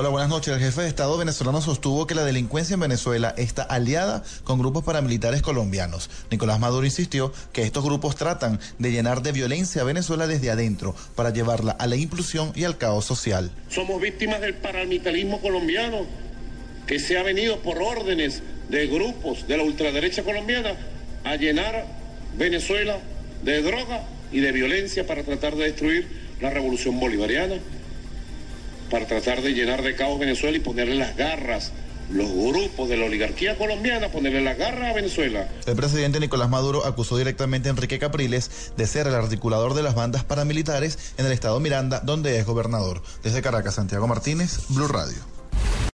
Hola, buenas noches. El jefe de Estado venezolano sostuvo que la delincuencia en Venezuela está aliada con grupos paramilitares colombianos. Nicolás Maduro insistió que estos grupos tratan de llenar de violencia a Venezuela desde adentro para llevarla a la implusión y al caos social. Somos víctimas del paramilitarismo colombiano que se ha venido por órdenes de grupos de la ultraderecha colombiana a llenar Venezuela de droga y de violencia para tratar de destruir la revolución bolivariana para tratar de llenar de caos Venezuela y ponerle las garras los grupos de la oligarquía colombiana ponerle las garras a Venezuela. El presidente Nicolás Maduro acusó directamente a Enrique Capriles de ser el articulador de las bandas paramilitares en el estado Miranda, donde es gobernador. Desde Caracas, Santiago Martínez, Blue Radio.